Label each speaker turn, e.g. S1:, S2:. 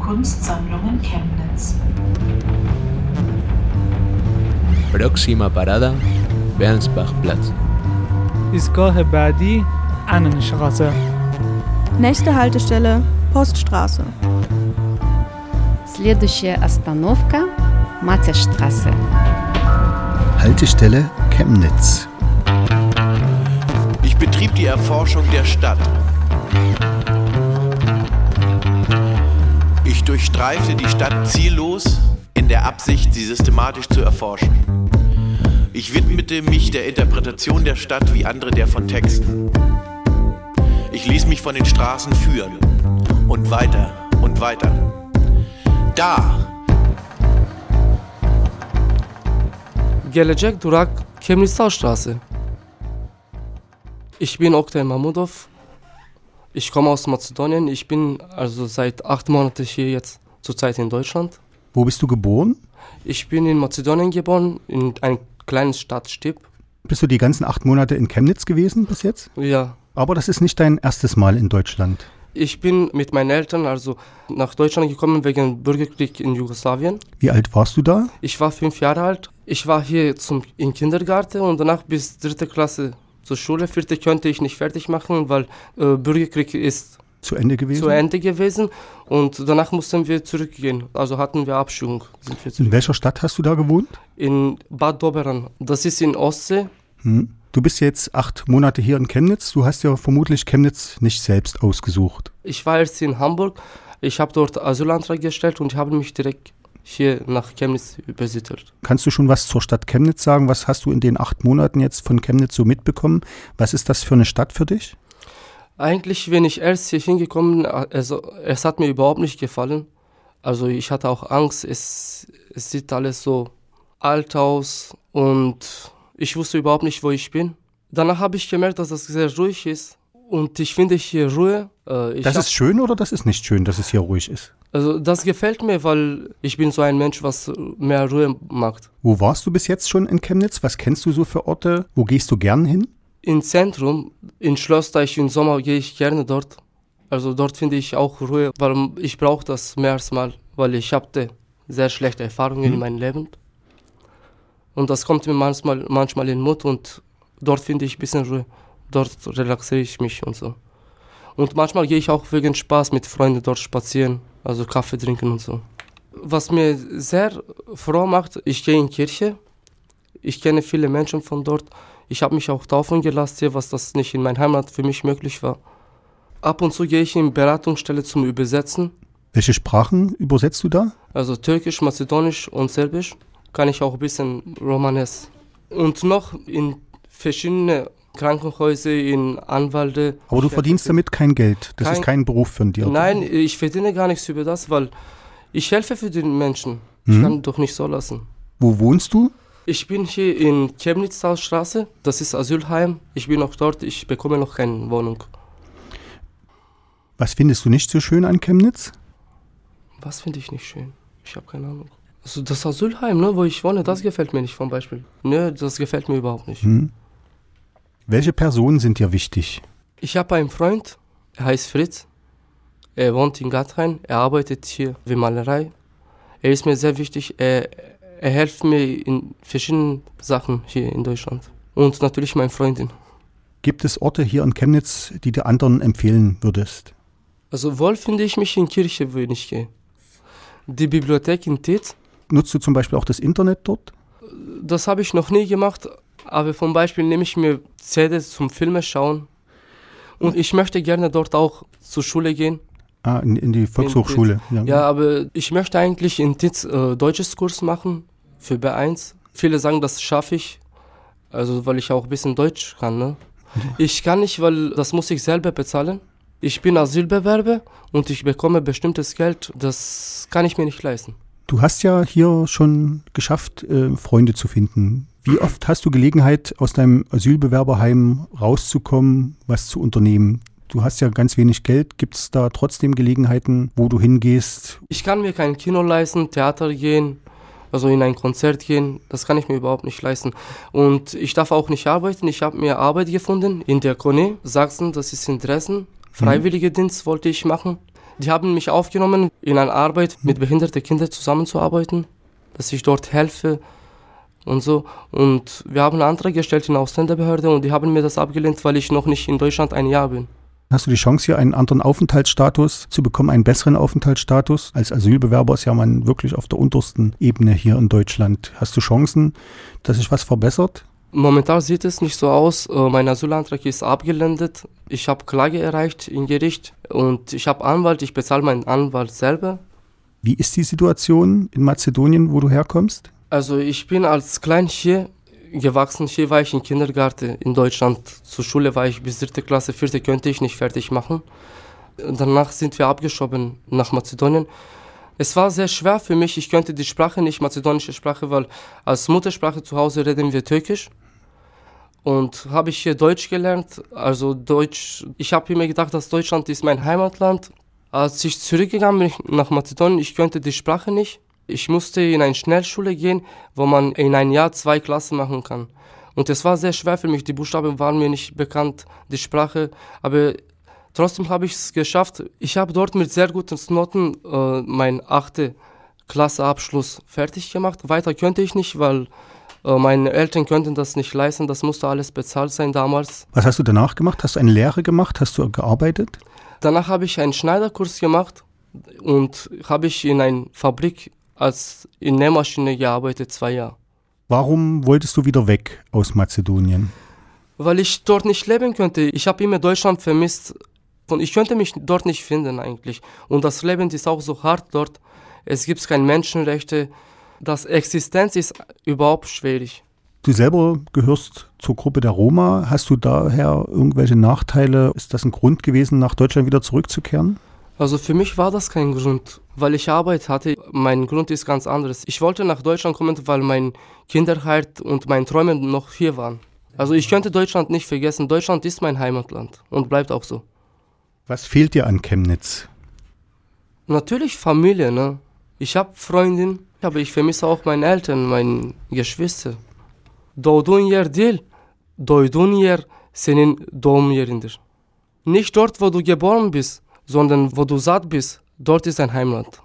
S1: Kunstsammlungen Chemnitz.
S2: Próxima parada, Bernsbachplatz.
S3: ایستگاه بعدی Annenstraße.
S4: Nächste Haltestelle Poststraße.
S5: Следующая остановка – Матяштрассе.
S6: Haltestelle Chemnitz.
S7: Ich betrieb die Erforschung der Stadt. Ich durchstreifte die Stadt ziellos in der Absicht, sie systematisch zu erforschen. Ich widmete mich der Interpretation der Stadt wie andere der von Texten. Ich ließ mich von den Straßen führen und weiter und weiter. Da,
S8: Gelecek durak Chemnitzer Ich bin Oktay Mahmudov. Ich komme aus Mazedonien. Ich bin also seit acht Monaten hier jetzt zurzeit in Deutschland.
S6: Wo bist du geboren?
S8: Ich bin in Mazedonien geboren, in einer kleinen Stadt Stip.
S6: Bist du die ganzen acht Monate in Chemnitz gewesen bis jetzt?
S8: Ja.
S6: Aber das ist nicht dein erstes Mal in Deutschland.
S8: Ich bin mit meinen Eltern also nach Deutschland gekommen wegen Bürgerkrieg in Jugoslawien.
S6: Wie alt warst du da?
S8: Ich war fünf Jahre alt. Ich war hier zum, im Kindergarten und danach bis dritte Klasse zur Schule. Vierte könnte ich nicht fertig machen, weil äh, Bürgerkrieg ist
S6: Zu Ende gewesen?
S8: zu Ende gewesen und danach mussten wir zurückgehen. Also hatten wir Abschiebung. Wir
S6: In welcher Stadt hast du da gewohnt?
S8: In Bad Doberan. Das ist in Ostsee.
S6: Hm. Du bist jetzt acht Monate hier in Chemnitz. Du hast ja vermutlich Chemnitz nicht selbst ausgesucht.
S8: Ich war erst in Hamburg. Ich habe dort Asylantrag gestellt und habe mich direkt hier nach Chemnitz übersiedelt.
S6: Kannst du schon was zur Stadt Chemnitz sagen? Was hast du in den acht Monaten jetzt von Chemnitz so mitbekommen? Was ist das für eine Stadt für dich?
S8: Eigentlich, wenn ich erst hier hingekommen also, es hat mir überhaupt nicht gefallen. Also ich hatte auch Angst, es, es sieht alles so alt aus und ich wusste überhaupt nicht, wo ich bin. Danach habe ich gemerkt, dass es sehr ruhig ist und ich finde hier Ruhe. Äh, ich
S6: Das ist schön oder das ist nicht schön, dass es hier ruhig ist?
S8: Also das gefällt mir, weil ich bin so ein Mensch, was mehr Ruhe mag.
S6: Wo warst du bis jetzt schon in Chemnitz? Was kennst du so für Orte? Wo gehst du gern hin?
S8: Im Zentrum, in Schlossteich im Sommer gehe ich gerne dort. Also dort finde ich auch Ruhe, weil ich brauche das mehr als mal, weil ich hatte sehr schlechte Erfahrungen in
S6: Mhm.
S8: meinem Leben. Und das kommt mir manchmal, manchmal in Mut und dort finde ich ein bisschen Ruhe. Dort relaxiere ich mich und so. Und manchmal gehe ich auch wegen Spaß mit Freunden dort spazieren, also Kaffee trinken und so. Was mir sehr froh macht, ich gehe in die Kirche. Ich kenne viele Menschen von dort. Ich habe mich auch taufen gelassen hier, was das nicht in meiner Heimat für mich möglich war. Ab und zu gehe ich in Beratungsstelle zum Übersetzen.
S6: Welche Sprachen übersetzt du da?
S8: Also Türkisch, Mazedonisch und Serbisch. Kann ich auch ein bisschen Romanes. Und noch in verschiedene Krankenhäuser, in Anwälte.
S6: Aber du verdienst damit kein Geld. Das
S8: Kein-
S6: ist kein Beruf von dir.
S8: Nein, ich verdiene gar nichts über das, weil ich helfe für die Menschen. Ich
S6: Mhm.
S8: kann doch nicht so lassen.
S6: Wo wohnst du?
S8: Ich bin hier in Chemnitzstraße, das ist Asylheim. Ich bin noch dort, ich bekomme noch keine Wohnung.
S6: Was findest du nicht so schön an Chemnitz?
S8: Was finde ich nicht schön? Ich habe keine Ahnung. Also das Asylheim, ne, wo ich wohne, das gefällt mir nicht zum Beispiel. Ne, das gefällt mir überhaupt nicht.
S6: Hm? Welche Personen sind dir wichtig?
S8: Ich habe einen Freund, er heißt Fritz. Er wohnt in Gathain, er arbeitet hier wie Malerei. Er ist mir sehr wichtig, er, er hilft mir in verschiedenen Sachen hier in Deutschland. Und natürlich meine Freundin.
S6: Gibt es Orte hier in Chemnitz, die du anderen empfehlen würdest?
S8: Also wohl finde ich mich in Kirche, wenn ich gehe. Die Bibliothek in Titz,
S6: Nutzt du zum Beispiel auch das Internet dort?
S8: das habe ich noch nie gemacht, aber zum Beispiel nehme ich mir CDs zum Filme schauen. Und ich möchte gerne dort auch zur Schule gehen.
S6: Ah, in, in die Volkshochschule. Ja.
S8: Ja, aber ich möchte eigentlich in Titz äh, deutsches Kurs machen für B1. Viele sagen, das schaffe ich, also weil ich auch ein bisschen Deutsch kann. Ne? Ich kann nicht, weil das muss ich selber bezahlen. Ich bin Asylbewerber und ich bekomme bestimmtes Geld, das kann ich mir nicht leisten.
S6: Du hast ja hier schon geschafft, äh, Freunde zu finden. Wie oft hast du Gelegenheit, aus deinem Asylbewerberheim rauszukommen, was zu unternehmen? Du hast ja ganz wenig Geld. Gibt es da trotzdem Gelegenheiten, wo du hingehst?
S8: Ich kann mir kein Kino leisten, Theater gehen, also in ein Konzert gehen, das kann ich mir überhaupt nicht leisten. Und ich darf auch nicht arbeiten. Ich habe mir Arbeit gefunden in der Kone, Sachsen, das ist in Dresden. Freiwillige Dienst wollte ich machen. Die haben mich aufgenommen, in einer Arbeit mit behinderten Kindern zusammenzuarbeiten, dass ich dort helfe und so. Und wir haben einen Antrag gestellt in der Ausländerbehörde und die haben mir das abgelehnt, weil ich noch nicht in Deutschland ein Jahr bin.
S6: Hast du die Chance, hier einen anderen Aufenthaltsstatus zu bekommen, einen besseren Aufenthaltsstatus? Als Asylbewerber ist ja man wirklich auf der untersten Ebene hier in Deutschland. Hast du Chancen, dass sich was verbessert?
S8: Momentan sieht es nicht so aus. Äh, Mein Asylantrag ist abgelendet. Ich habe Klage erreicht im Gericht und ich habe Anwalt. Ich bezahle meinen Anwalt selber.
S6: Wie ist die Situation in Mazedonien, wo du herkommst?
S8: Also ich bin als Klein hier gewachsen. Hier war ich im Kindergarten in Deutschland. Zur Schule war ich bis dritte Klasse, vierte könnte ich nicht fertig machen. Danach sind wir abgeschoben nach Mazedonien. Es war sehr schwer für mich. Ich könnte die Sprache nicht, mazedonische Sprache, weil als Muttersprache zu Hause reden wir Türkisch. Und habe ich hier Deutsch gelernt. Also Deutsch, ich habe immer gedacht, dass Deutschland ist mein Heimatland. Als ich zurückgegangen bin nach Mazedonien, ich könnte die Sprache nicht. Ich musste in eine Schnellschule gehen, wo man in ein Jahr zwei Klassen machen kann. Und es war sehr schwer für mich. Die Buchstaben waren mir nicht bekannt, die Sprache. Aber trotzdem habe ich es geschafft. Ich habe dort mit sehr guten Noten äh, meinen achte Klasseabschluss fertig gemacht. Weiter könnte ich nicht, weil äh, meine Eltern könnten das nicht leisten. Das musste alles bezahlt sein damals.
S6: Was hast du danach gemacht? Hast du eine Lehre gemacht? Hast du gearbeitet?
S8: Danach habe ich einen Schneiderkurs gemacht und habe ich in einer Fabrik als in Nähmaschine gearbeitet, zwei Jahre.
S6: Warum wolltest du wieder weg aus Mazedonien?
S8: Weil ich dort nicht leben könnte. Ich habe immer Deutschland vermisst und ich könnte mich dort nicht finden eigentlich. Und das Leben ist auch so hart dort. Es gibt keine Menschenrechte. Das Existenz ist überhaupt schwierig.
S6: Du selber gehörst zur Gruppe der Roma. Hast du daher irgendwelche Nachteile? Ist das ein Grund gewesen, nach Deutschland wieder zurückzukehren?
S8: Also für mich war das kein Grund, weil ich Arbeit hatte. Mein Grund ist ganz anderes. Ich wollte nach Deutschland kommen, weil meine Kinderheit und meine Träume noch hier waren. Also ich könnte Deutschland nicht vergessen. Deutschland ist mein Heimatland und bleibt auch so.
S6: Was fehlt dir an Chemnitz?
S8: Natürlich Familie, ne? Ich habe Freundin, aber ich vermisse auch meine Eltern, meine Geschwister. Doğduğun yer değil, doyduğun yer senin doğum yerindir. Nicht dort, wo du geboren bist, sondern wo du satt bist, dort ist dein Heimat.